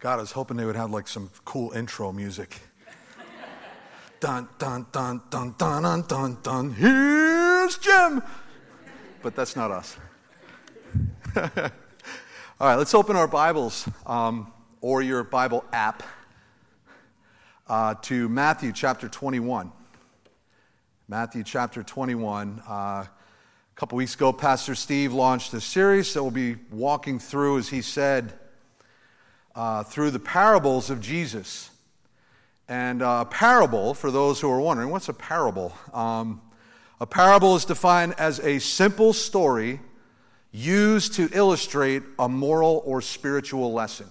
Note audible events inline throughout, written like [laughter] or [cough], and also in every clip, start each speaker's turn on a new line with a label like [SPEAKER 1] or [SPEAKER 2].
[SPEAKER 1] God, I was hoping they would have like some cool intro music. dun, dun, dun, dun, dun, dun, dun, dun. Here's Jim. But that's not us. [laughs] All right, let's open our Bibles um, or your Bible app uh, to Matthew chapter 21. Matthew chapter 21. Uh, a couple weeks ago, Pastor Steve launched a series that we'll be walking through, as he said, uh, through the parables of Jesus. And a parable, for those who are wondering, what's a parable? Um, a parable is defined as a simple story used to illustrate a moral or spiritual lesson.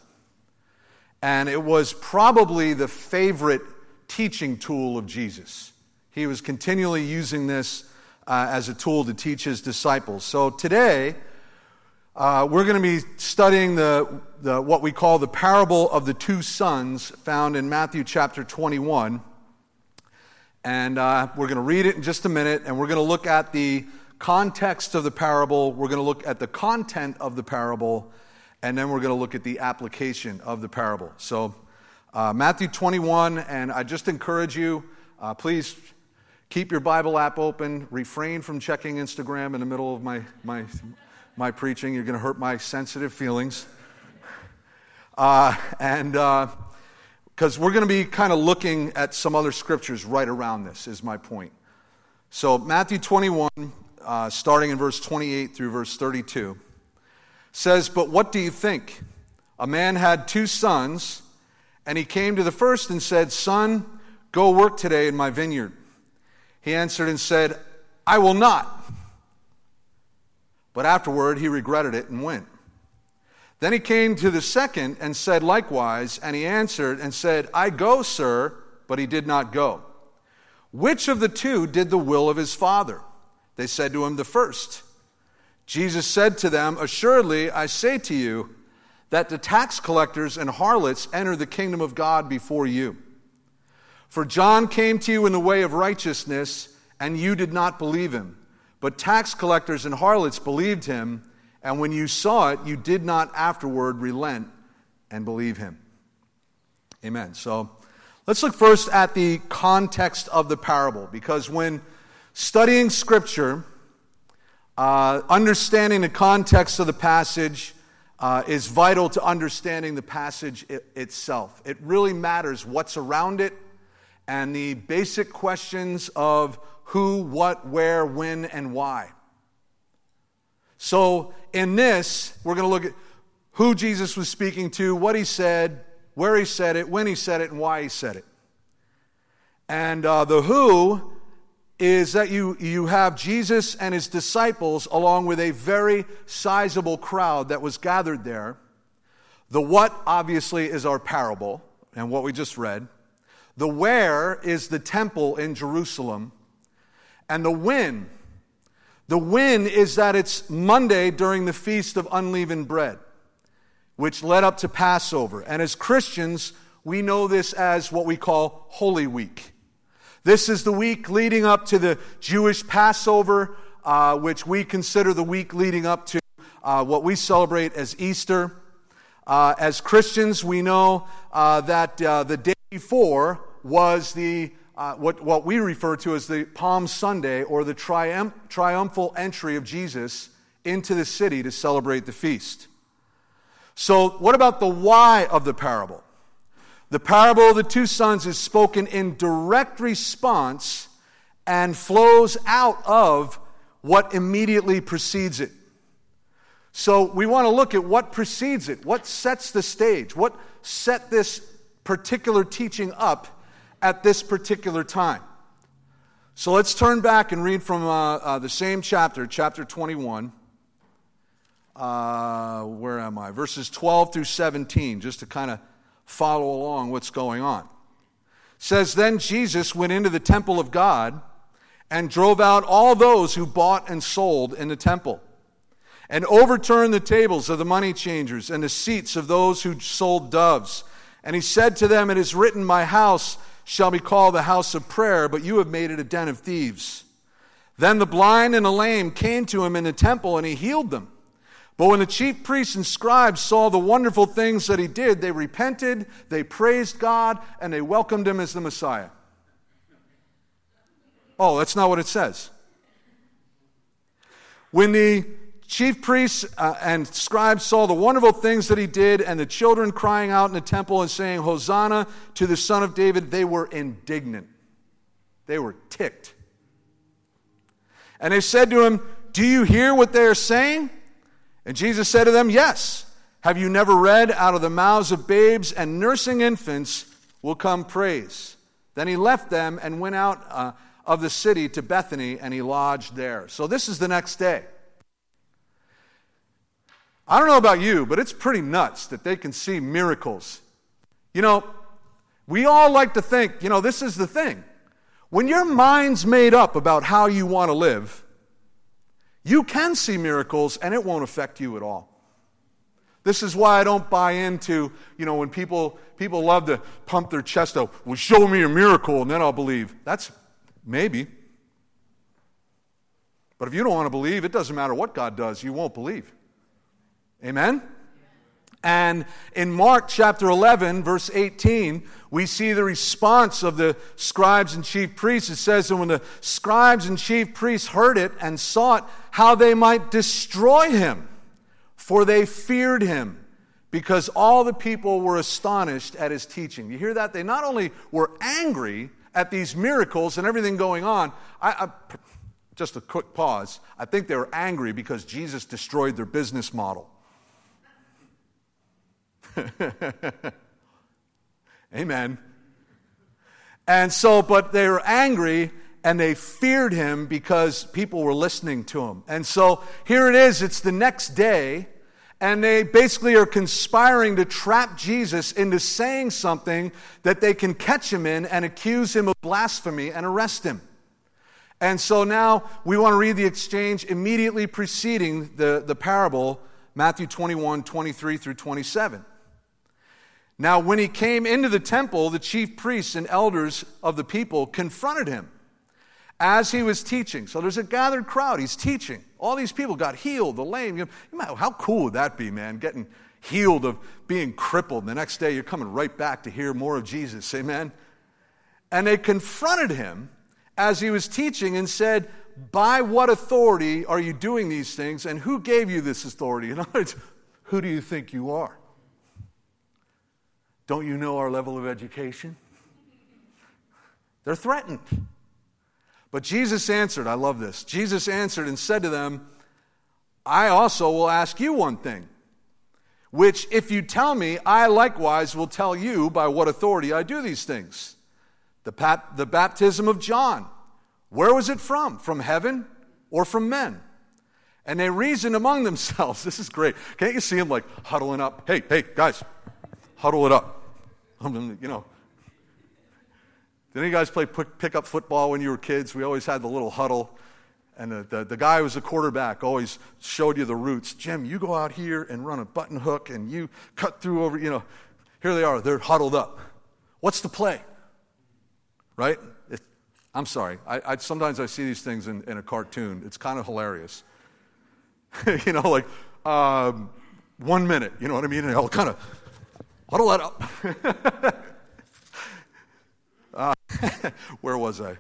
[SPEAKER 1] And it was probably the favorite teaching tool of Jesus. He was continually using this uh, as a tool to teach his disciples. So today, uh, we're going to be studying the, the, what we call the parable of the two sons found in Matthew chapter 21. And uh, we're going to read it in just a minute, and we're going to look at the context of the parable. We're going to look at the content of the parable, and then we're going to look at the application of the parable. So, uh, Matthew 21, and I just encourage you, uh, please keep your Bible app open, refrain from checking Instagram in the middle of my, my my preaching. You're going to hurt my sensitive feelings. Uh, and because uh, we're going to be kind of looking at some other scriptures right around this, is my point. So, Matthew 21, uh, starting in verse 28 through verse 32, says, But what do you think? A man had two sons, and he came to the first and said, Son, go work today in my vineyard. He answered and said, I will not. But afterward, he regretted it and went. Then he came to the second and said likewise, and he answered and said, I go, sir, but he did not go. Which of the two did the will of his father? They said to him, The first. Jesus said to them, Assuredly, I say to you, that the tax collectors and harlots enter the kingdom of God before you. For John came to you in the way of righteousness, and you did not believe him. But tax collectors and harlots believed him, and when you saw it, you did not afterward relent and believe him. Amen. So let's look first at the context of the parable, because when studying Scripture, uh, understanding the context of the passage uh, is vital to understanding the passage it, itself. It really matters what's around it and the basic questions of who, what, where, when, and why. So, in this, we're going to look at who Jesus was speaking to, what he said, where he said it, when he said it, and why he said it. And uh, the who is that you, you have Jesus and his disciples along with a very sizable crowd that was gathered there. The what, obviously, is our parable and what we just read. The where is the temple in Jerusalem. And the when, the win is that it's Monday during the Feast of Unleavened Bread, which led up to Passover. And as Christians, we know this as what we call Holy Week. This is the week leading up to the Jewish Passover, uh, which we consider the week leading up to uh, what we celebrate as Easter. Uh, as Christians, we know uh, that uh, the day before was the uh, what, what we refer to as the Palm Sunday or the triumph, triumphal entry of Jesus into the city to celebrate the feast. So, what about the why of the parable? The parable of the two sons is spoken in direct response and flows out of what immediately precedes it. So, we want to look at what precedes it, what sets the stage, what set this particular teaching up at this particular time. So let's turn back and read from uh, uh, the same chapter, chapter 21. Uh, where am I? Verses 12 through 17, just to kind of follow along what's going on. It says, Then Jesus went into the temple of God and drove out all those who bought and sold in the temple, and overturned the tables of the money changers and the seats of those who sold doves. And he said to them, It is written, My house shall be called the house of prayer, but you have made it a den of thieves. Then the blind and the lame came to him in the temple, and he healed them. But when the chief priests and scribes saw the wonderful things that he did, they repented, they praised God, and they welcomed him as the Messiah. Oh, that's not what it says. When the chief priests uh, and scribes saw the wonderful things that he did, and the children crying out in the temple and saying, Hosanna to the Son of David, they were indignant. They were ticked. And they said to him, Do you hear what they are saying? And Jesus said to them, Yes. Have you never read, Out of the mouths of babes and nursing infants will come praise? Then he left them and went out uh, of the city to Bethany, and he lodged there. So this is the next day. I don't know about you, but it's pretty nuts that they can see miracles. You know, we all like to think, you know, this is the thing. When your mind's made up about how you want to live, you can see miracles and it won't affect you at all. This is why I don't buy into, you know, when people people love to pump their chest out, well, show me a miracle and then I'll believe. That's maybe. But if you don't want to believe, it doesn't matter what God does, you won't believe. Amen? And in Mark chapter 11, verse 18, we see the response of the scribes and chief priests. It says, And when the scribes and chief priests heard it and sought how they might destroy him, for they feared him, because all the people were astonished at his teaching. You hear that? They not only were angry at these miracles and everything going on, I, I, just a quick pause. I think they were angry because Jesus destroyed their business model. [laughs] Amen. And so, but they were angry and they feared him because people were listening to him. And so here it is, it's the next day, and they basically are conspiring to trap Jesus into saying something that they can catch him in and accuse him of blasphemy and arrest him. And so now we want to read the exchange immediately preceding the, the parable, Matthew 21, 23 through 27. Now, when he came into the temple, the chief priests and elders of the people confronted him as he was teaching. So there's a gathered crowd. He's teaching. All these people got healed, the lame. You know, how cool would that be, man? Getting healed of being crippled. And the next day, you're coming right back to hear more of Jesus. Amen? And they confronted him as he was teaching and said, By what authority are you doing these things? And who gave you this authority? [laughs] In other words, who do you think you are? Don't you know our level of education? They're threatened. But Jesus answered, I love this. Jesus answered and said to them, I also will ask you one thing, which if you tell me, I likewise will tell you by what authority I do these things. The, pap- the baptism of John, where was it from? From heaven or from men? And they reasoned among [laughs] themselves. This is great. Can't you see them like huddling up? Hey, hey, guys, huddle it up. You know. Did any guys play pick up football when you were kids? We always had the little huddle. And the, the, the, guy who was a quarterback always showed you the routes. Jim, you go out here and run a button hook and you cut through over, you know. Here they are, they're huddled up. What's the play? Right? It, I'm sorry. I, I, sometimes I see these things in, in a cartoon. It's kind of hilarious. [laughs] you know, like um, one minute, you know what I mean? And they'll kind of Huddle that up. [laughs] uh, [laughs] where was I?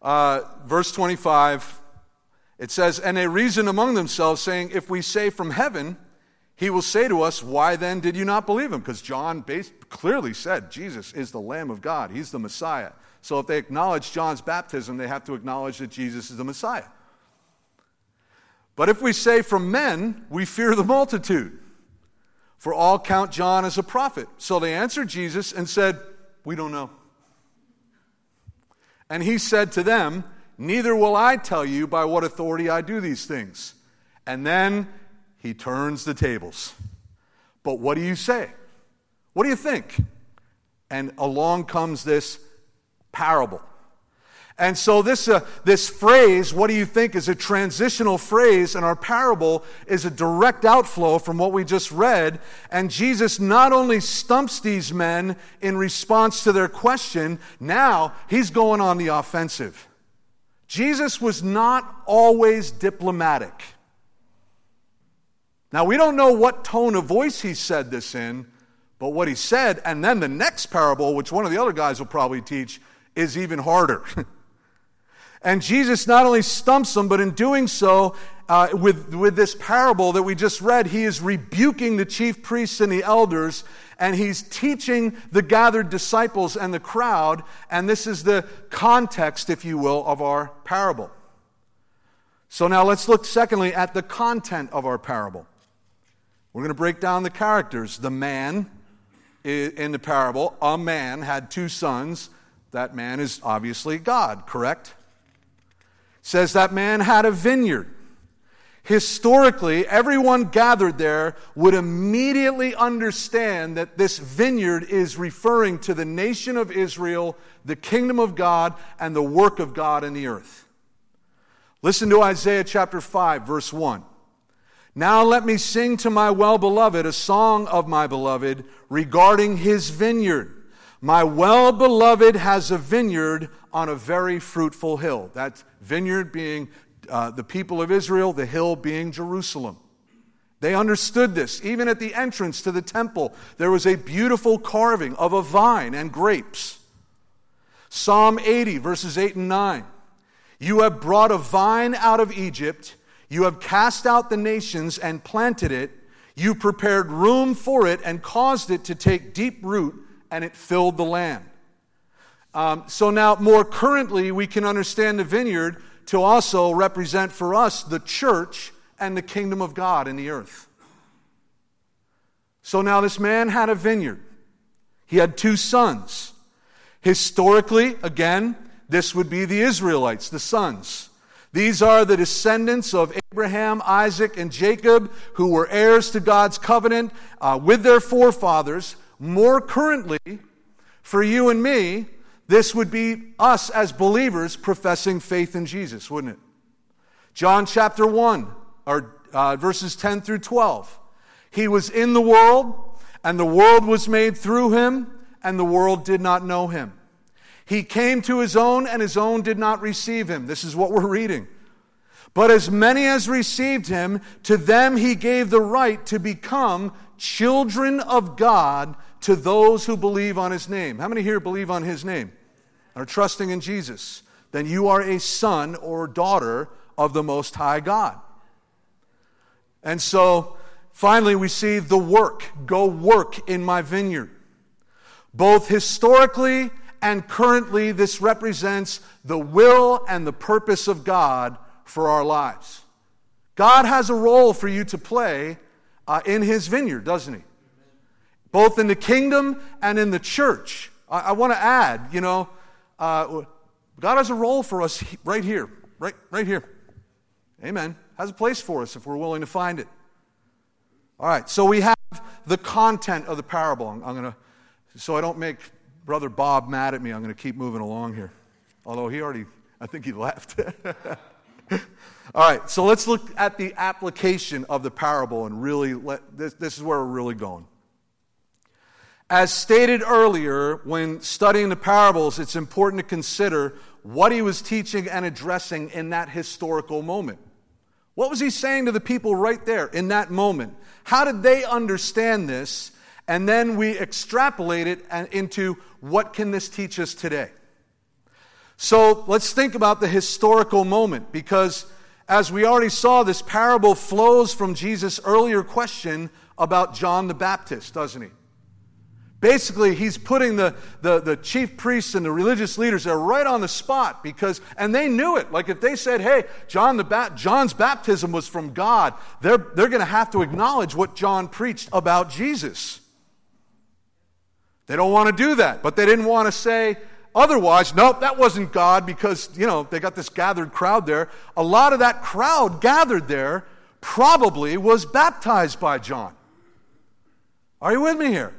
[SPEAKER 1] Uh, verse 25, it says, And they reasoned among themselves, saying, If we say from heaven, he will say to us, Why then did you not believe him? Because John clearly said Jesus is the Lamb of God, he's the Messiah. So if they acknowledge John's baptism, they have to acknowledge that Jesus is the Messiah. But if we say from men, we fear the multitude for all count John as a prophet. So they answered Jesus and said, We don't know. And he said to them, Neither will I tell you by what authority I do these things. And then he turns the tables. But what do you say? What do you think? And along comes this parable. And so, this, uh, this phrase, what do you think, is a transitional phrase, and our parable is a direct outflow from what we just read. And Jesus not only stumps these men in response to their question, now he's going on the offensive. Jesus was not always diplomatic. Now, we don't know what tone of voice he said this in, but what he said, and then the next parable, which one of the other guys will probably teach, is even harder. [laughs] and Jesus not only stumps them, but in doing so, uh, with, with this parable that we just read, he is rebuking the chief priests and the elders, and he's teaching the gathered disciples and the crowd. And this is the context, if you will, of our parable. So now let's look, secondly, at the content of our parable. We're going to break down the characters. The man in the parable, a man had two sons. That man is obviously God, correct? Says that man had a vineyard. Historically, everyone gathered there would immediately understand that this vineyard is referring to the nation of Israel, the kingdom of God, and the work of God in the earth. Listen to Isaiah chapter 5, verse 1. Now let me sing to my well beloved a song of my beloved regarding his vineyard. My well beloved has a vineyard on a very fruitful hill. That vineyard being uh, the people of Israel, the hill being Jerusalem. They understood this. Even at the entrance to the temple, there was a beautiful carving of a vine and grapes. Psalm 80, verses 8 and 9. You have brought a vine out of Egypt, you have cast out the nations and planted it, you prepared room for it and caused it to take deep root, and it filled the land. Um, so now, more currently, we can understand the vineyard to also represent for us the church and the kingdom of God in the earth. So now this man had a vineyard. He had two sons. Historically, again, this would be the Israelites, the sons. These are the descendants of Abraham, Isaac, and Jacob, who were heirs to God's covenant uh, with their forefathers. More currently, for you and me, this would be us as believers professing faith in Jesus, wouldn't it? John chapter 1, or uh, verses 10 through 12. He was in the world, and the world was made through him, and the world did not know him. He came to his own, and his own did not receive him. This is what we're reading. But as many as received him, to them he gave the right to become children of God to those who believe on his name. How many here believe on his name? are trusting in Jesus, then you are a son or daughter of the Most High God. And so, finally, we see the work go work in my vineyard. Both historically and currently, this represents the will and the purpose of God for our lives. God has a role for you to play uh, in His vineyard, doesn't He? Both in the kingdom and in the church. I, I want to add, you know, uh, God has a role for us right here, right, right here. Amen. Has a place for us if we're willing to find it. All right, so we have the content of the parable. I'm, I'm going to, so I don't make Brother Bob mad at me, I'm going to keep moving along here. Although he already, I think he left. [laughs] All right, so let's look at the application of the parable and really let, this, this is where we're really going. As stated earlier, when studying the parables, it's important to consider what he was teaching and addressing in that historical moment. What was he saying to the people right there in that moment? How did they understand this? And then we extrapolate it into what can this teach us today? So let's think about the historical moment because as we already saw, this parable flows from Jesus' earlier question about John the Baptist, doesn't he? Basically, he's putting the, the, the, chief priests and the religious leaders there right on the spot because, and they knew it. Like if they said, hey, John the ba- John's baptism was from God, they're, they're going to have to acknowledge what John preached about Jesus. They don't want to do that, but they didn't want to say otherwise, nope, that wasn't God because, you know, they got this gathered crowd there. A lot of that crowd gathered there probably was baptized by John. Are you with me here?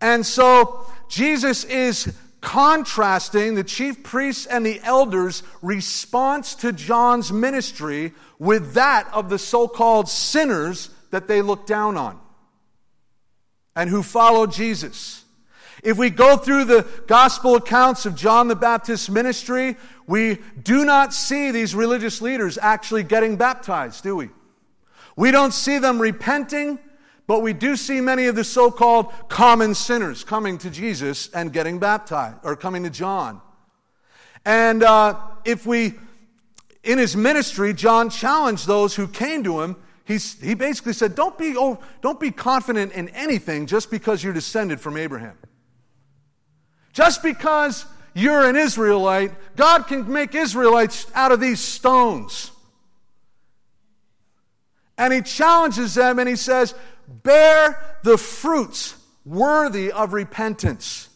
[SPEAKER 1] And so Jesus is contrasting the chief priests and the elders' response to John's ministry with that of the so called sinners that they look down on and who followed Jesus. If we go through the gospel accounts of John the Baptist's ministry, we do not see these religious leaders actually getting baptized, do we? We don't see them repenting, but we do see many of the so called common sinners coming to Jesus and getting baptized, or coming to John. And uh, if we, in his ministry, John challenged those who came to him. He's, he basically said, don't be, oh, don't be confident in anything just because you're descended from Abraham. Just because you're an Israelite, God can make Israelites out of these stones. And he challenges them and he says, Bear the fruits worthy of repentance.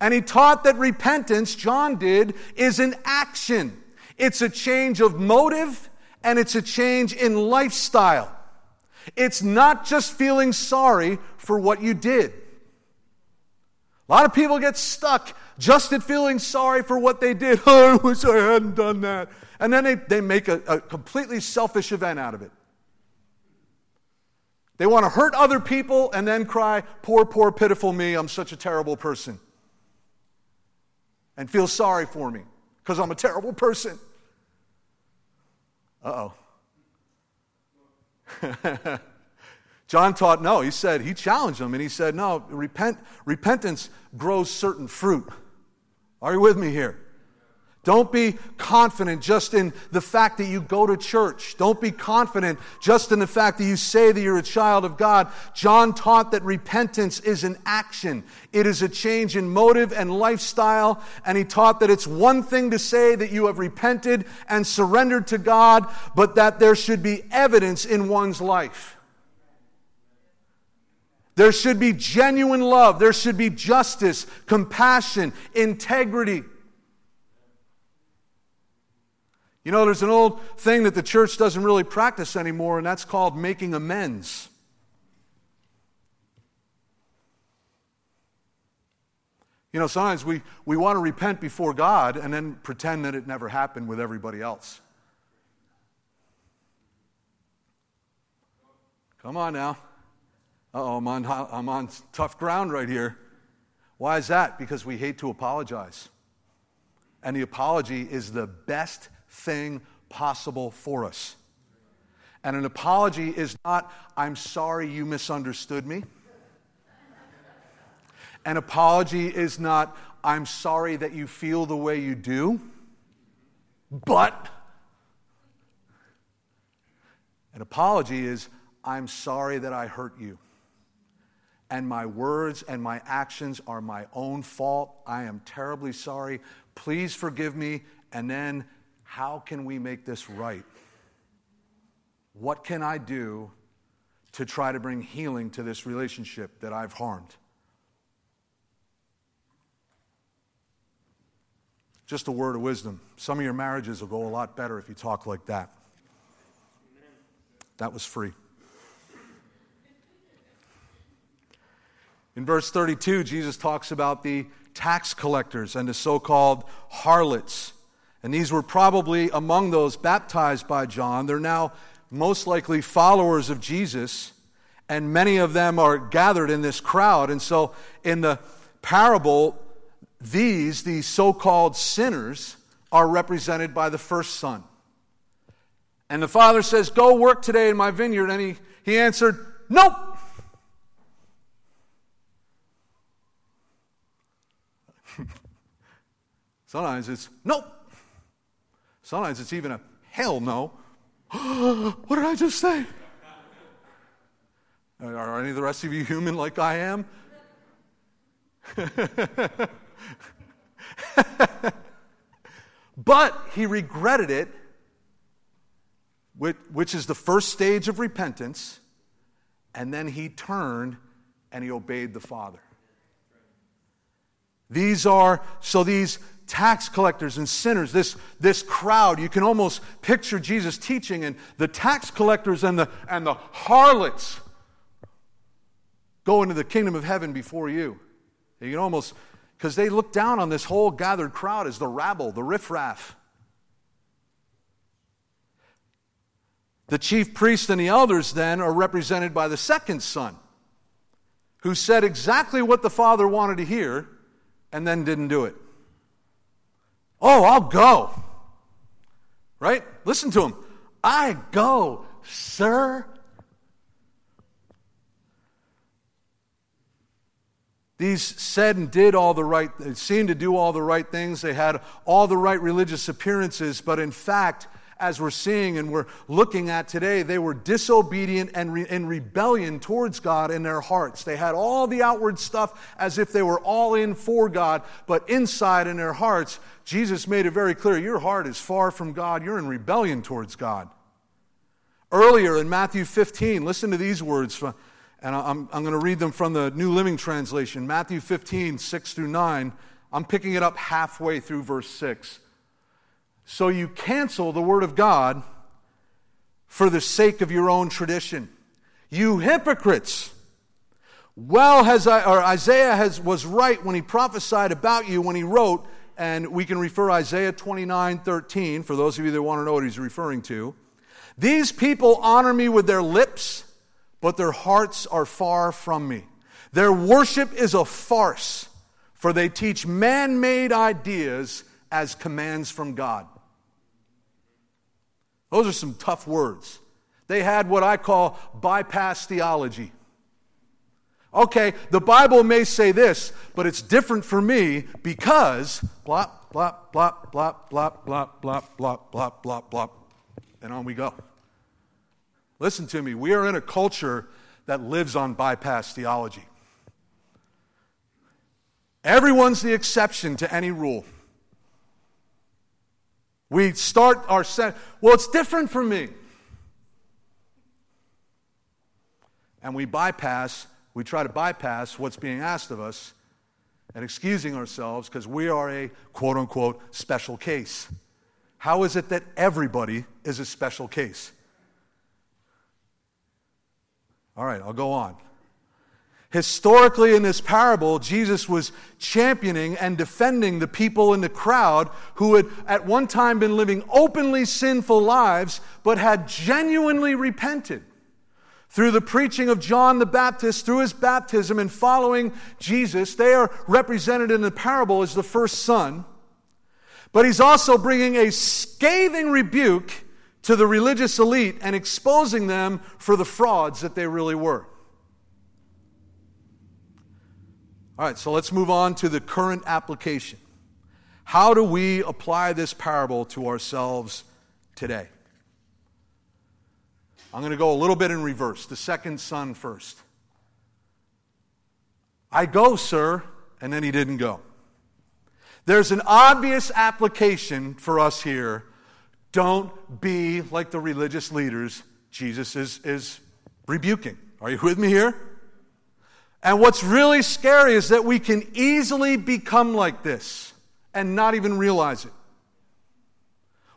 [SPEAKER 1] And he taught that repentance, John did, is an action. It's a change of motive and it's a change in lifestyle. It's not just feeling sorry for what you did. A lot of people get stuck just at feeling sorry for what they did. [laughs] Oh, I wish I hadn't done that. And then they, they make a, a completely selfish event out of it. They want to hurt other people and then cry, Poor, poor, pitiful me, I'm such a terrible person. And feel sorry for me because I'm a terrible person. Uh oh. [laughs] John taught no. He said, he challenged them and he said, no, repent, repentance grows certain fruit. Are you with me here? Don't be confident just in the fact that you go to church. Don't be confident just in the fact that you say that you're a child of God. John taught that repentance is an action. It is a change in motive and lifestyle. And he taught that it's one thing to say that you have repented and surrendered to God, but that there should be evidence in one's life. There should be genuine love. There should be justice, compassion, integrity. You know, there's an old thing that the church doesn't really practice anymore, and that's called making amends. You know, sometimes we, we want to repent before God and then pretend that it never happened with everybody else. Come on now. oh, I'm on, I'm on tough ground right here. Why is that? Because we hate to apologize. And the apology is the best thing possible for us. And an apology is not, I'm sorry you misunderstood me. An apology is not, I'm sorry that you feel the way you do. But an apology is, I'm sorry that I hurt you. And my words and my actions are my own fault. I am terribly sorry. Please forgive me. And then how can we make this right? What can I do to try to bring healing to this relationship that I've harmed? Just a word of wisdom. Some of your marriages will go a lot better if you talk like that. That was free. In verse 32, Jesus talks about the tax collectors and the so called harlots and these were probably among those baptized by John. They're now most likely followers of Jesus, and many of them are gathered in this crowd. And so, in the parable, these, these so called sinners, are represented by the first son. And the father says, Go work today in my vineyard. And he, he answered, Nope. [laughs] Sometimes it's, Nope. Sometimes it's even a hell no. [gasps] what did I just say? Are any of the rest of you human like I am? [laughs] but he regretted it, which is the first stage of repentance, and then he turned and he obeyed the Father. These are, so these tax collectors and sinners, this, this crowd. You can almost picture Jesus teaching, and the tax collectors and the, and the harlots go into the kingdom of heaven before you. You can almost, because they look down on this whole gathered crowd as the rabble, the riffraff. The chief priests and the elders then are represented by the second son, who said exactly what the father wanted to hear and then didn't do it. Oh, I'll go. Right? Listen to him. I go, sir. These said and did all the right, they seemed to do all the right things. They had all the right religious appearances, but in fact, as we're seeing and we're looking at today, they were disobedient and re- in rebellion towards God in their hearts. They had all the outward stuff as if they were all in for God, but inside in their hearts, Jesus made it very clear your heart is far from God. You're in rebellion towards God. Earlier in Matthew 15, listen to these words, and I'm, I'm going to read them from the New Living Translation. Matthew 15, 6 through 9. I'm picking it up halfway through verse 6. So you cancel the Word of God for the sake of your own tradition. You hypocrites! Well, has I, or Isaiah has, was right when he prophesied about you when he wrote, and we can refer Isaiah 29 13 for those of you that want to know what he's referring to. These people honor me with their lips, but their hearts are far from me. Their worship is a farce, for they teach man made ideas as commands from God. Those are some tough words. They had what I call bypass theology. Okay, the Bible may say this, but it's different for me because blop, blop, blop, blop, blop, blop, blop, blop, blop, blop, blop, and on we go. Listen to me, we are in a culture that lives on bypass theology. Everyone's the exception to any rule. We start our set. Well, it's different for me. And we bypass, we try to bypass what's being asked of us and excusing ourselves because we are a quote unquote special case. How is it that everybody is a special case? All right, I'll go on. Historically, in this parable, Jesus was championing and defending the people in the crowd who had at one time been living openly sinful lives, but had genuinely repented. Through the preaching of John the Baptist, through his baptism and following Jesus, they are represented in the parable as the first son. But he's also bringing a scathing rebuke to the religious elite and exposing them for the frauds that they really were. All right, so let's move on to the current application. How do we apply this parable to ourselves today? I'm going to go a little bit in reverse. The second son first. I go, sir, and then he didn't go. There's an obvious application for us here. Don't be like the religious leaders Jesus is, is rebuking. Are you with me here? And what's really scary is that we can easily become like this and not even realize it.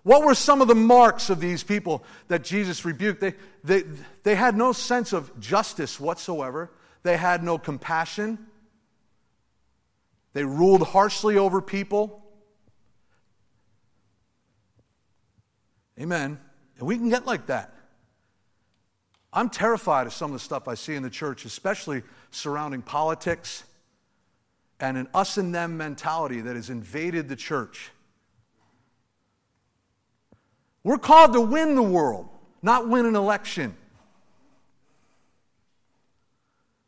[SPEAKER 1] What were some of the marks of these people that Jesus rebuked? They, they, they had no sense of justice whatsoever, they had no compassion, they ruled harshly over people. Amen. And we can get like that. I'm terrified of some of the stuff I see in the church, especially surrounding politics and an us and them mentality that has invaded the church. We're called to win the world, not win an election.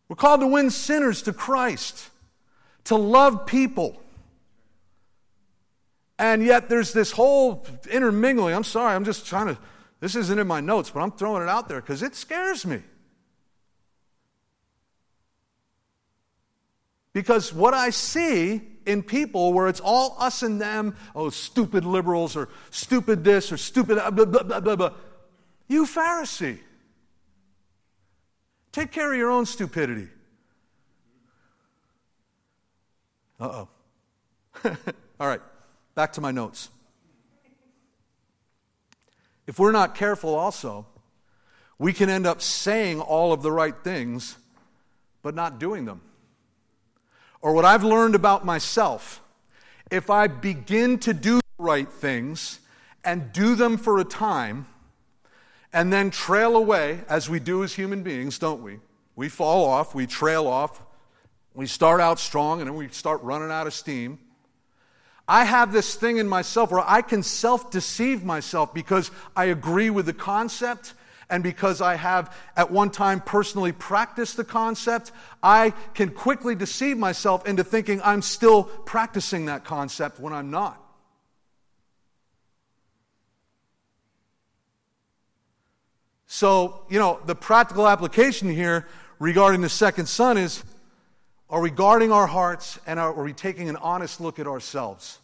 [SPEAKER 1] We're called to win sinners to Christ, to love people. And yet there's this whole intermingling. I'm sorry, I'm just trying to, this isn't in my notes, but I'm throwing it out there because it scares me. Because what I see in people where it's all us and them, oh, stupid liberals or stupid this or stupid blah, blah, blah, blah, blah. You Pharisee. Take care of your own stupidity. Uh oh. [laughs] all right, back to my notes. If we're not careful, also, we can end up saying all of the right things, but not doing them or what I've learned about myself, if I begin to do the right things and do them for a time and then trail away, as we do as human beings, don't we? We fall off, we trail off, we start out strong, and then we start running out of steam. I have this thing in myself where I can self deceive myself because I agree with the concept and because I have at one time personally practiced the concept, I can quickly deceive myself into thinking I'm still practicing that concept when I'm not. So, you know, the practical application here regarding the second son is are we guarding our hearts and are we taking an honest look at ourselves?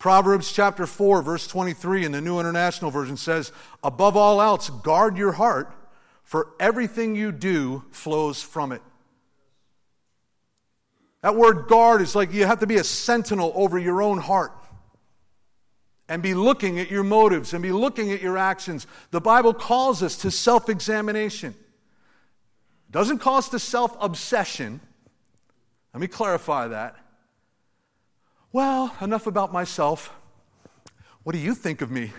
[SPEAKER 1] Proverbs chapter 4, verse 23 in the New International Version says, Above all else, guard your heart, for everything you do flows from it. That word guard is like you have to be a sentinel over your own heart and be looking at your motives and be looking at your actions. The Bible calls us to self examination. Doesn't call us to self obsession. Let me clarify that. Well, enough about myself. What do you think of me?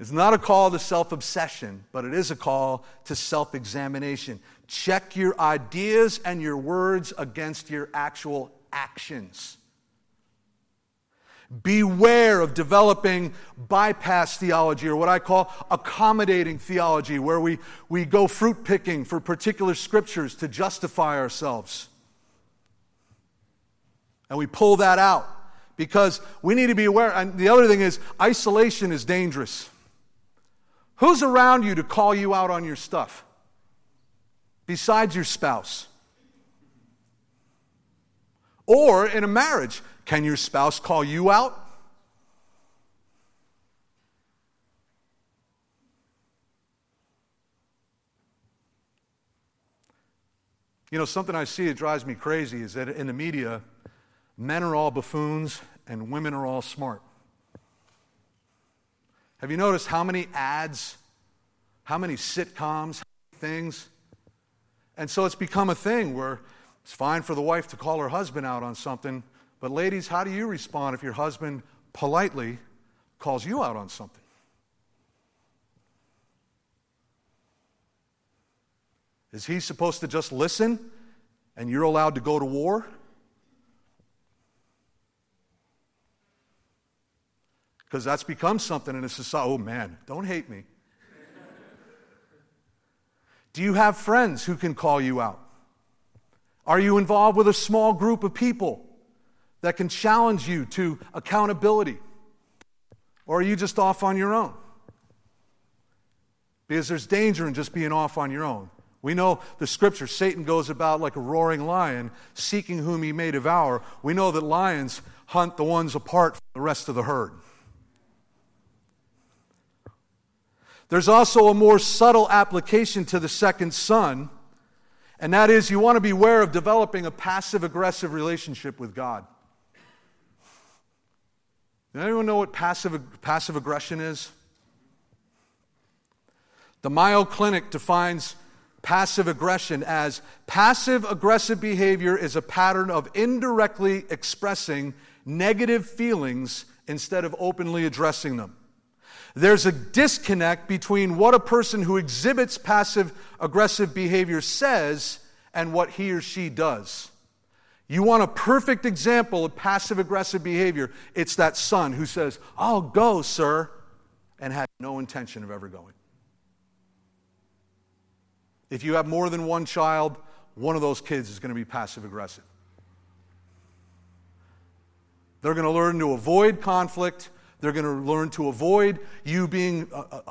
[SPEAKER 1] It's not a call to self obsession, but it is a call to self examination. Check your ideas and your words against your actual actions. Beware of developing bypass theology, or what I call accommodating theology, where we, we go fruit picking for particular scriptures to justify ourselves. And we pull that out because we need to be aware. And the other thing is, isolation is dangerous. Who's around you to call you out on your stuff besides your spouse? Or in a marriage, can your spouse call you out? You know, something I see that drives me crazy is that in the media, men are all buffoons and women are all smart. Have you noticed how many ads, how many sitcoms, things? And so it's become a thing where it's fine for the wife to call her husband out on something, but ladies, how do you respond if your husband politely calls you out on something? Is he supposed to just listen and you're allowed to go to war? because that's become something in a society. Oh man, don't hate me. Do you have friends who can call you out? Are you involved with a small group of people that can challenge you to accountability? Or are you just off on your own? Because there's danger in just being off on your own. We know the scripture Satan goes about like a roaring lion, seeking whom he may devour. We know that lions hunt the ones apart from the rest of the herd. There's also a more subtle application to the second son, and that is you want to beware of developing a passive aggressive relationship with God. Anyone know what passive, passive aggression is? The Mayo Clinic defines passive aggression as passive aggressive behavior is a pattern of indirectly expressing negative feelings instead of openly addressing them. There's a disconnect between what a person who exhibits passive aggressive behavior says and what he or she does. You want a perfect example of passive aggressive behavior? It's that son who says, I'll go, sir, and had no intention of ever going. If you have more than one child, one of those kids is going to be passive aggressive. They're going to learn to avoid conflict they're going to learn to avoid you being uh,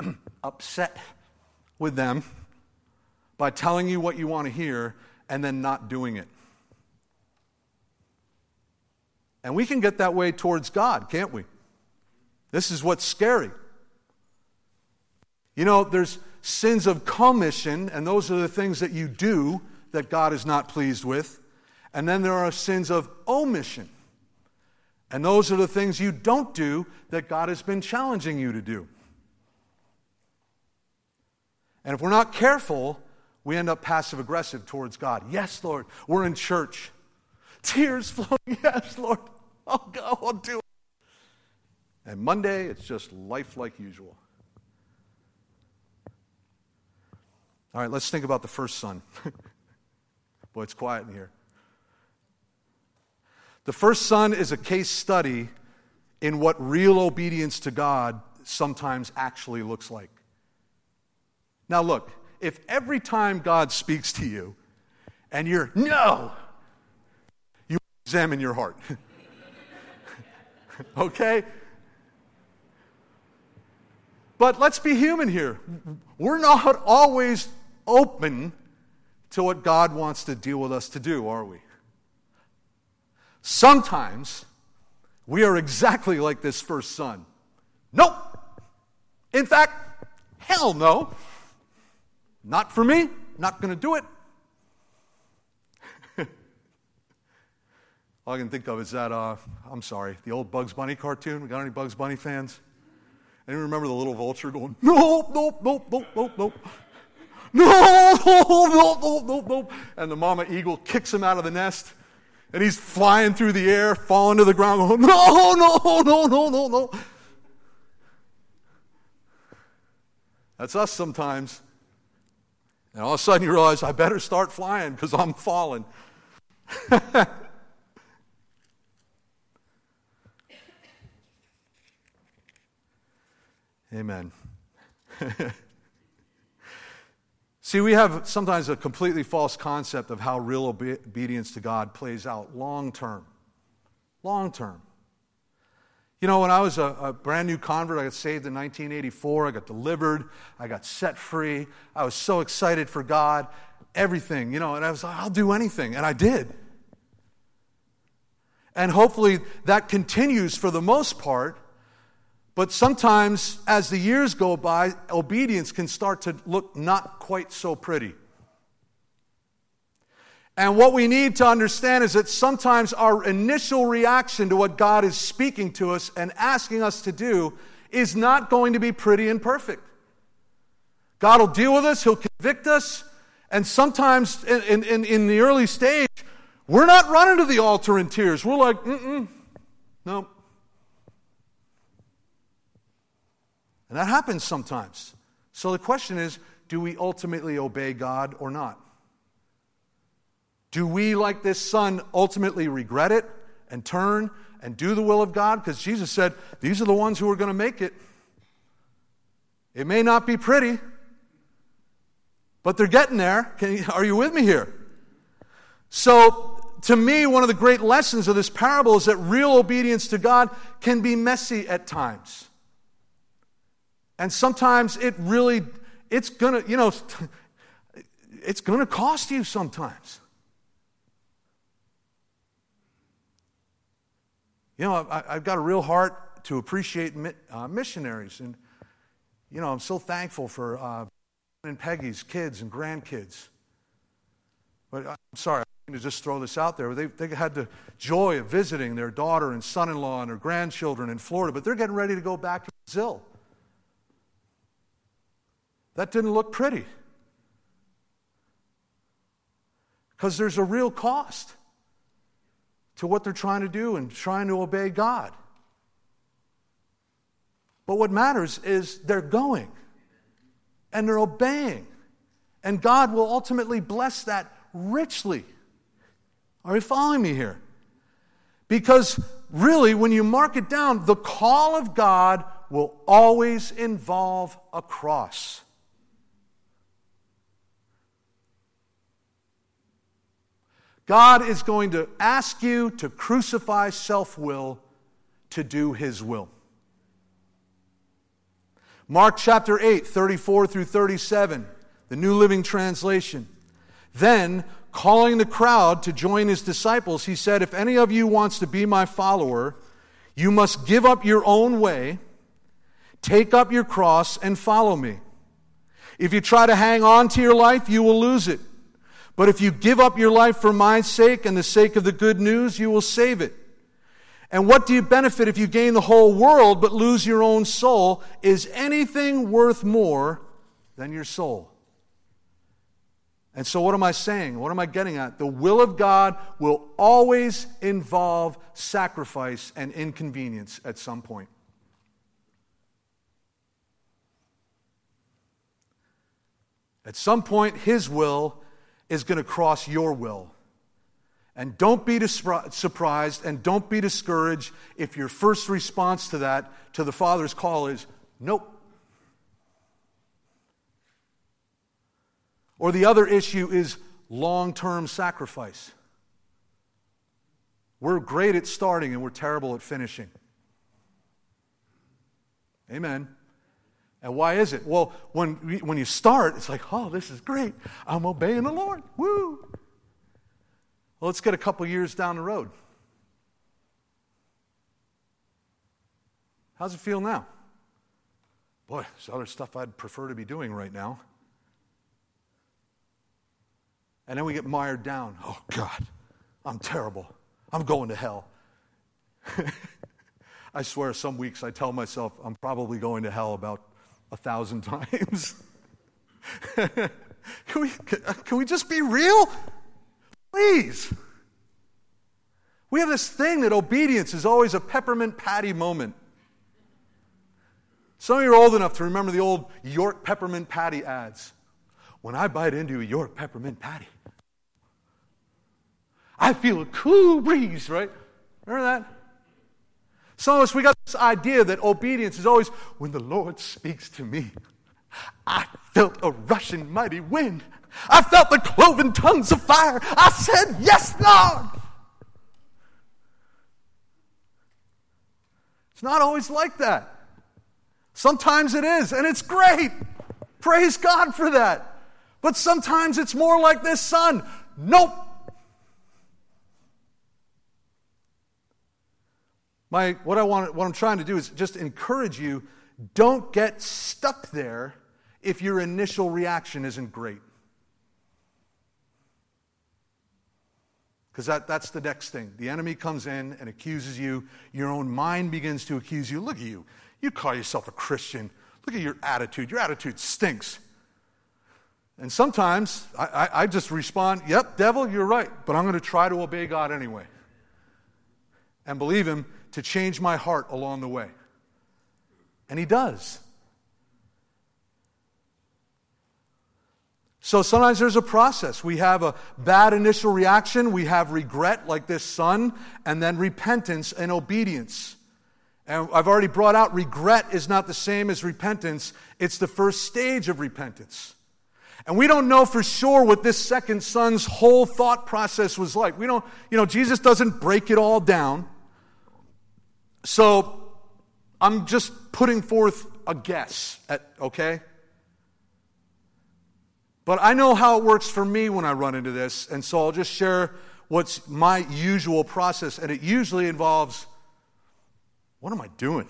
[SPEAKER 1] uh, [clears throat] upset with them by telling you what you want to hear and then not doing it. And we can get that way towards God, can't we? This is what's scary. You know, there's sins of commission, and those are the things that you do that God is not pleased with. And then there are sins of omission. And those are the things you don't do that God has been challenging you to do. And if we're not careful, we end up passive aggressive towards God. Yes, Lord, we're in church. Tears [laughs] flowing. Yes, Lord, [laughs] Oh, I'll go, I'll do it. And Monday, it's just life like usual. All right, let's think about the first son. [laughs] Boy, it's quiet in here. The first son is a case study in what real obedience to God sometimes actually looks like. Now, look, if every time God speaks to you and you're no, you examine your heart. [laughs] [laughs] okay? But let's be human here. We're not always open to what God wants to deal with us to do, are we? Sometimes we are exactly like this first son. Nope. In fact, hell no. Not for me. Not going to do it. All I can think of is that, uh, I'm sorry, the old Bugs Bunny cartoon. We got any Bugs Bunny fans? Anyone remember the little vulture going, nope, nope, nope, nope, nope, nope. No, no, no, no, no. And the mama eagle kicks him out of the nest. And he's flying through the air, falling to the ground, going, no, no, no, no, no, no. That's us sometimes. And all of a sudden you realize, I better start flying because I'm falling. [laughs] Amen. [laughs] See, we have sometimes a completely false concept of how real obe- obedience to God plays out long term. Long term. You know, when I was a, a, brand new convert, I got saved in 1984. I got delivered. I got set free. I was so excited for God, everything, you know, and I was like, I'll do anything. And I did. And hopefully that continues for the most part but sometimes, as the years go by, obedience can start to look not quite so pretty. And what we need to understand is that sometimes our initial reaction to what God is speaking to us and asking us to do is not going to be pretty and perfect. God will deal with us, He'll convict us, and sometimes in, in, in the early stage, we're not running to the altar in tears. We're like, mm mm, no, And that happens sometimes. So the question is do we ultimately obey God or not? Do we, like this son, ultimately regret it and turn and do the will of God? Because Jesus said, These are the ones who are going to make it. It may not be pretty, but they're getting there. You, are you with me here? So, to me, one of the great lessons of this parable is that real obedience to God can be messy at times. And sometimes it really, it's gonna, you know, [laughs] it's gonna cost you sometimes. You know, I, have got a real heart to appreciate uh, missionaries. And, you know, I'm so thankful for uh, and Peggy's kids and grandkids. But I'm sorry, I'm going to just throw this out there. They, they had the joy of visiting their daughter and son in law and their grandchildren in Florida, but they're getting ready to go back to Brazil. That didn't look pretty. Because there's a real cost to what they're trying to do and trying to obey God. But what matters is they're going and they're obeying. And God will ultimately bless that richly. Are you following me here? Because really, when you mark it down, the call of God will always involve a cross. God is going to ask you to crucify self will to do His will. Mark chapter 8, 34 through 37, the New Living Translation. Then, calling the crowd to join his disciples, he said, If any of you wants to be my follower, you must give up your own way, take up your cross, and follow me. If you try to hang on to your life, you will lose it. But if you give up your life for my sake and the sake of the good news, you will save it. And what do you benefit if you gain the whole world but lose your own soul? Is anything worth more than your soul? And so, what am I saying? What am I getting at? The will of God will always involve sacrifice and inconvenience at some point. At some point, His will is going to cross your will. And don't be surprised and don't be discouraged if your first response to that, to the Father's call, is nope. Or the other issue is long term sacrifice. We're great at starting and we're terrible at finishing. Amen. And why is it? Well, when, when you start, it's like, oh, this is great. I'm obeying the Lord. Woo! Well, let's get a couple years down the road. How's it feel now? Boy, there's other stuff I'd prefer to be doing right now. And then we get mired down. Oh, God, I'm terrible. I'm going to hell. [laughs] I swear, some weeks I tell myself I'm probably going to hell about a thousand [laughs] times. can, we, can we just be real? Please. We have this thing that obedience is always a peppermint patty moment. Some of you are old enough to remember the old York peppermint patty ads. When I bite into a York peppermint patty, I feel a cool breeze, right? Remember that? Us, we got this idea that obedience is always when the Lord speaks to me. I felt a rushing mighty wind. I felt the cloven tongues of fire. I said, Yes, Lord. It's not always like that. Sometimes it is, and it's great. Praise God for that. But sometimes it's more like this son. Nope. My, what, I want, what I'm trying to do is just encourage you don't get stuck there if your initial reaction isn't great. Because that, that's the next thing. The enemy comes in and accuses you. Your own mind begins to accuse you. Look at you. You call yourself a Christian. Look at your attitude. Your attitude stinks. And sometimes I, I, I just respond, Yep, devil, you're right, but I'm going to try to obey God anyway and believe Him to change my heart along the way. And He does. So sometimes there's a process. We have a bad initial reaction, we have regret, like this son, and then repentance and obedience. And I've already brought out regret is not the same as repentance, it's the first stage of repentance. And we don't know for sure what this second son's whole thought process was like. We don't, you know, Jesus doesn't break it all down. So I'm just putting forth a guess at, okay? But I know how it works for me when I run into this, and so I'll just share what's my usual process, and it usually involves what am I doing?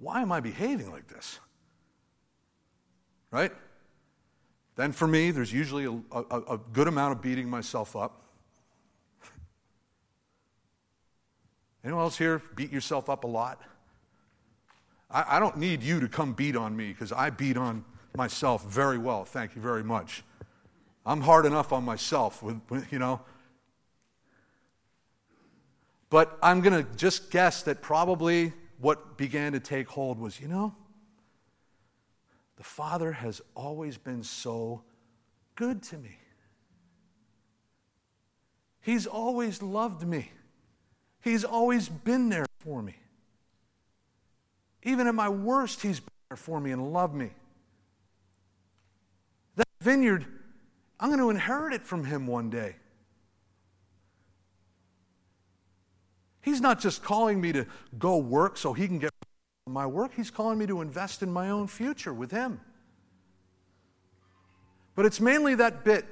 [SPEAKER 1] Why am I behaving like this? Right? Then for me, there's usually a, a, a good amount of beating myself up. Anyone else here beat yourself up a lot? I, I don't need you to come beat on me because I beat on myself very well. Thank you very much. I'm hard enough on myself, with, with you know. But I'm going to just guess that probably what began to take hold was, you know, the Father has always been so good to me. He's always loved me. He's always been there for me. Even at my worst, He's been there for me and loved me. That vineyard, I'm going to inherit it from Him one day. He's not just calling me to go work so He can get my work, He's calling me to invest in my own future with Him. But it's mainly that bit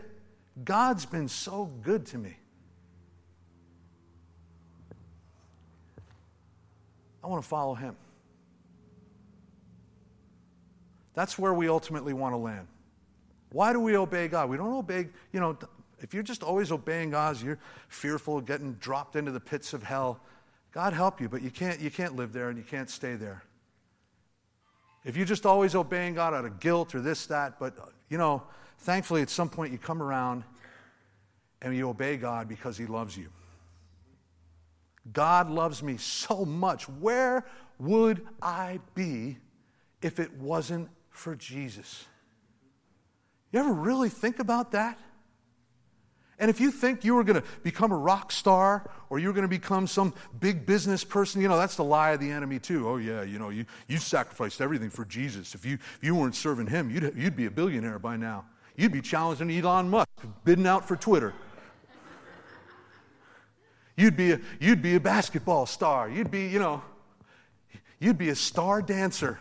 [SPEAKER 1] God's been so good to me. I want to follow Him. That's where we ultimately want to land. Why do we obey God? We don't obey, you know, if you're just always obeying God, you're fearful of getting dropped into the pits of hell. God help you, but you can't, you can't live there and you can't stay there. If you're just always obeying God out of guilt or this, that, but, you know, thankfully at some point you come around and you obey God because He loves you. God loves me so much. Where would I be if it wasn't for Jesus. You ever really think about that? And if you think you were going to become a rock star or you were going to become some big business person, you know, that's the lie of the enemy, too. Oh, yeah, you know, you, you sacrificed everything for Jesus. If you, if you weren't serving him, you'd, you'd be a billionaire by now. You'd be challenging Elon Musk, bidding out for Twitter. You'd be a, you'd be a basketball star. You'd be, you know, you'd be a star dancer.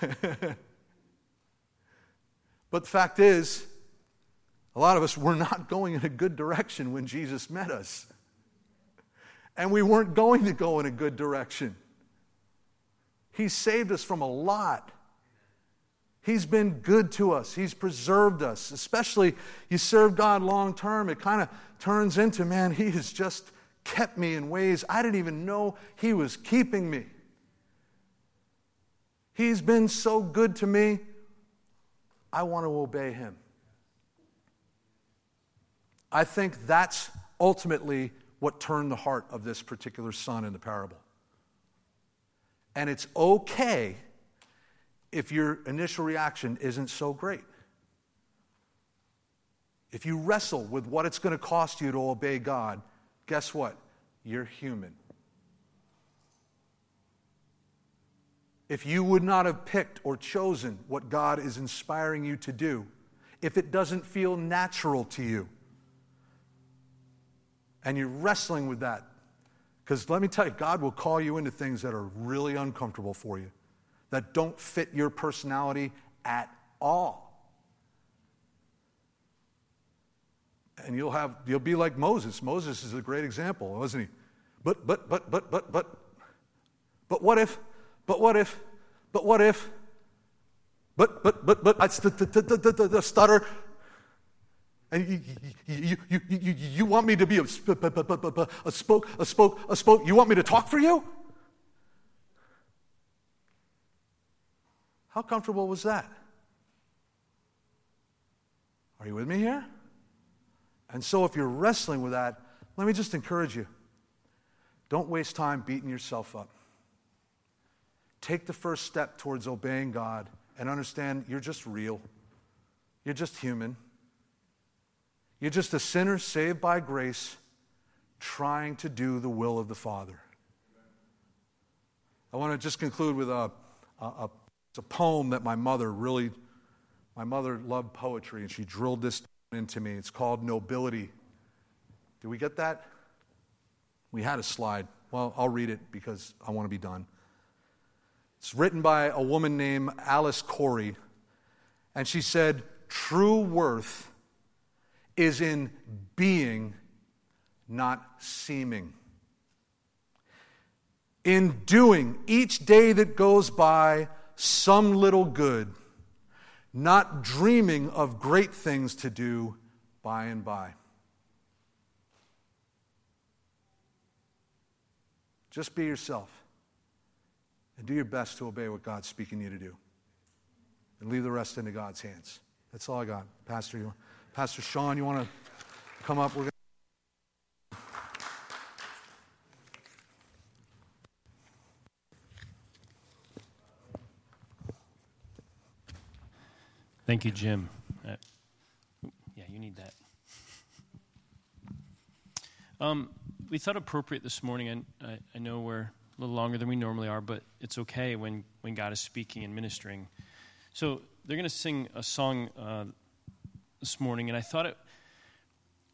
[SPEAKER 1] [laughs] but the fact is, a lot of us were not going in a good direction when Jesus met us. And we weren't going to go in a good direction. He saved us from a lot. He's been good to us. He's preserved us. Especially you serve God long term, it kind of turns into, man, He has just kept me in ways I didn't even know He was keeping me. He's been so good to me. I want to obey Him. I think that's ultimately what turned the heart of this particular son in the parable. And it's okay if your initial reaction isn't so great. If you wrestle with what it's going to cost you to obey God, guess what? You're human. If you would not have picked or chosen what God is inspiring you to do, if it doesn't feel natural to you, and you're wrestling with that, because let me tell you, God will call you into things that are really uncomfortable for you that don't fit your personality at all. And you'll have you'll be like Moses. Moses is a great example, wasn't he? But but but but but but but what if? But what if? But what if? But but but but I the, the, the, the stutter. And you, you, you, you, you want me to be a, a spoke, a spoke, a spoke. You want me to talk for you? How comfortable was that? Are you with me here? And so, if you're wrestling with that, let me just encourage you don't waste time beating yourself up. Take the first step towards obeying God and understand you're just real, you're just human. You're just a sinner saved by grace trying to do the will of the Father. I want to just conclude with a, a, a it's a poem that my mother really, my mother loved poetry and she drilled this into me. It's called Nobility. Did we get that? We had a slide. Well, I'll read it because I want to be done. It's written by a woman named Alice Cary, and she said, True worth is in being, not seeming. In doing each day that goes by some little good, not dreaming of great things to do by and by. Just be yourself and do your best to obey what God's speaking you to do. And leave the rest into God's hands. That's all I got. Pastor, you, Pastor Sean, you want to come up? We're
[SPEAKER 2] Thank you, Jim. Uh, yeah, you need that. Um, we thought appropriate this morning, and I, I, know we're a little longer than we normally are, but it's okay when, when God is speaking and ministering. So they're going to sing a song uh, this morning, and I thought it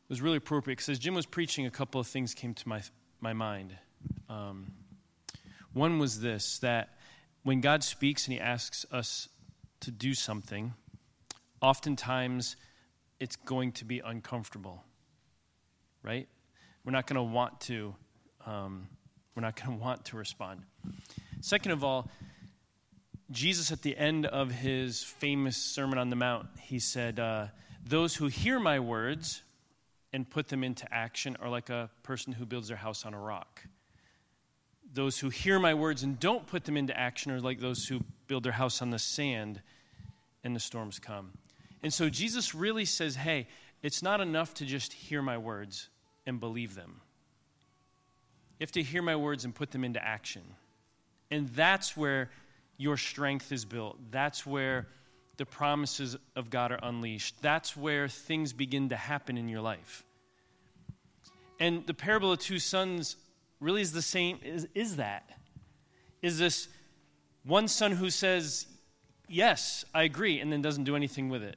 [SPEAKER 2] was really appropriate because as Jim was preaching, a couple of things came to my, my mind. Um, one was this that when God speaks and He asks us to do something, oftentimes it's going to be uncomfortable, right? We're not going to want to. Um, we're not going [laughs] to want to respond. Second of all, Jesus, at the end of his famous Sermon on the Mount, he said, uh, Those who hear my words and put them into action are like a person who builds their house on a rock. Those who hear my words and don't put them into action are like those who build their house on the sand and the storms come. And so Jesus really says, hey, it's not enough to just hear my words and believe them. You have to hear my words and put them into action. And that's where your strength is built. That's where the promises of God are unleashed. That's where things begin to happen in your life. And the parable of two sons really is the same, is, is that. Is this one son who says, Yes, I agree, and then doesn't do anything with it.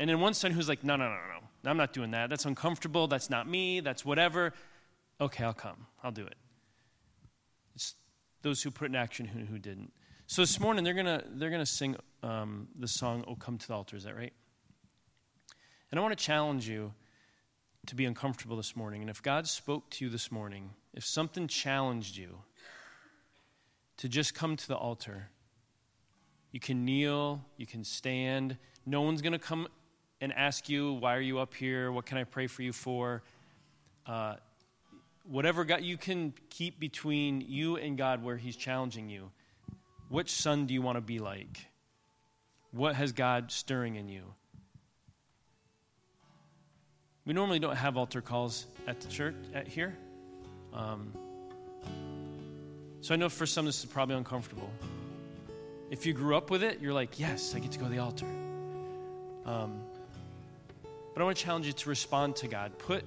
[SPEAKER 2] And then one son who's like, No, no, no, no, no. I'm not doing that. That's uncomfortable. That's not me. That's whatever. Okay, I'll come. I'll do it. It's those who put in action who, who didn't. So this morning they're gonna they're gonna sing um, the song "Oh Come to the Altar." Is that right? And I want to challenge you to be uncomfortable this morning. And if God spoke to you this morning, if something challenged you, to just come to the altar. You can kneel, you can stand. No one's going to come and ask you, Why are you up here? What can I pray for you for? Uh, whatever God, you can keep between you and God where He's challenging you. Which son do you want to be like? What has God stirring in you? We normally don't have altar calls at the church at here. Um, so I know for some this is probably uncomfortable. If you grew up with it, you're like, yes, I get to go to the altar. Um, but I want to challenge you to respond to God. Put,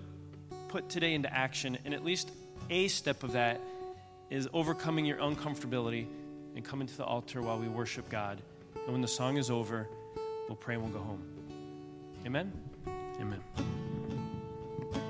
[SPEAKER 2] put today into action, and at least a step of that is overcoming your uncomfortability and coming to the altar while we worship God. And when the song is over, we'll pray and we'll go home. Amen? Amen.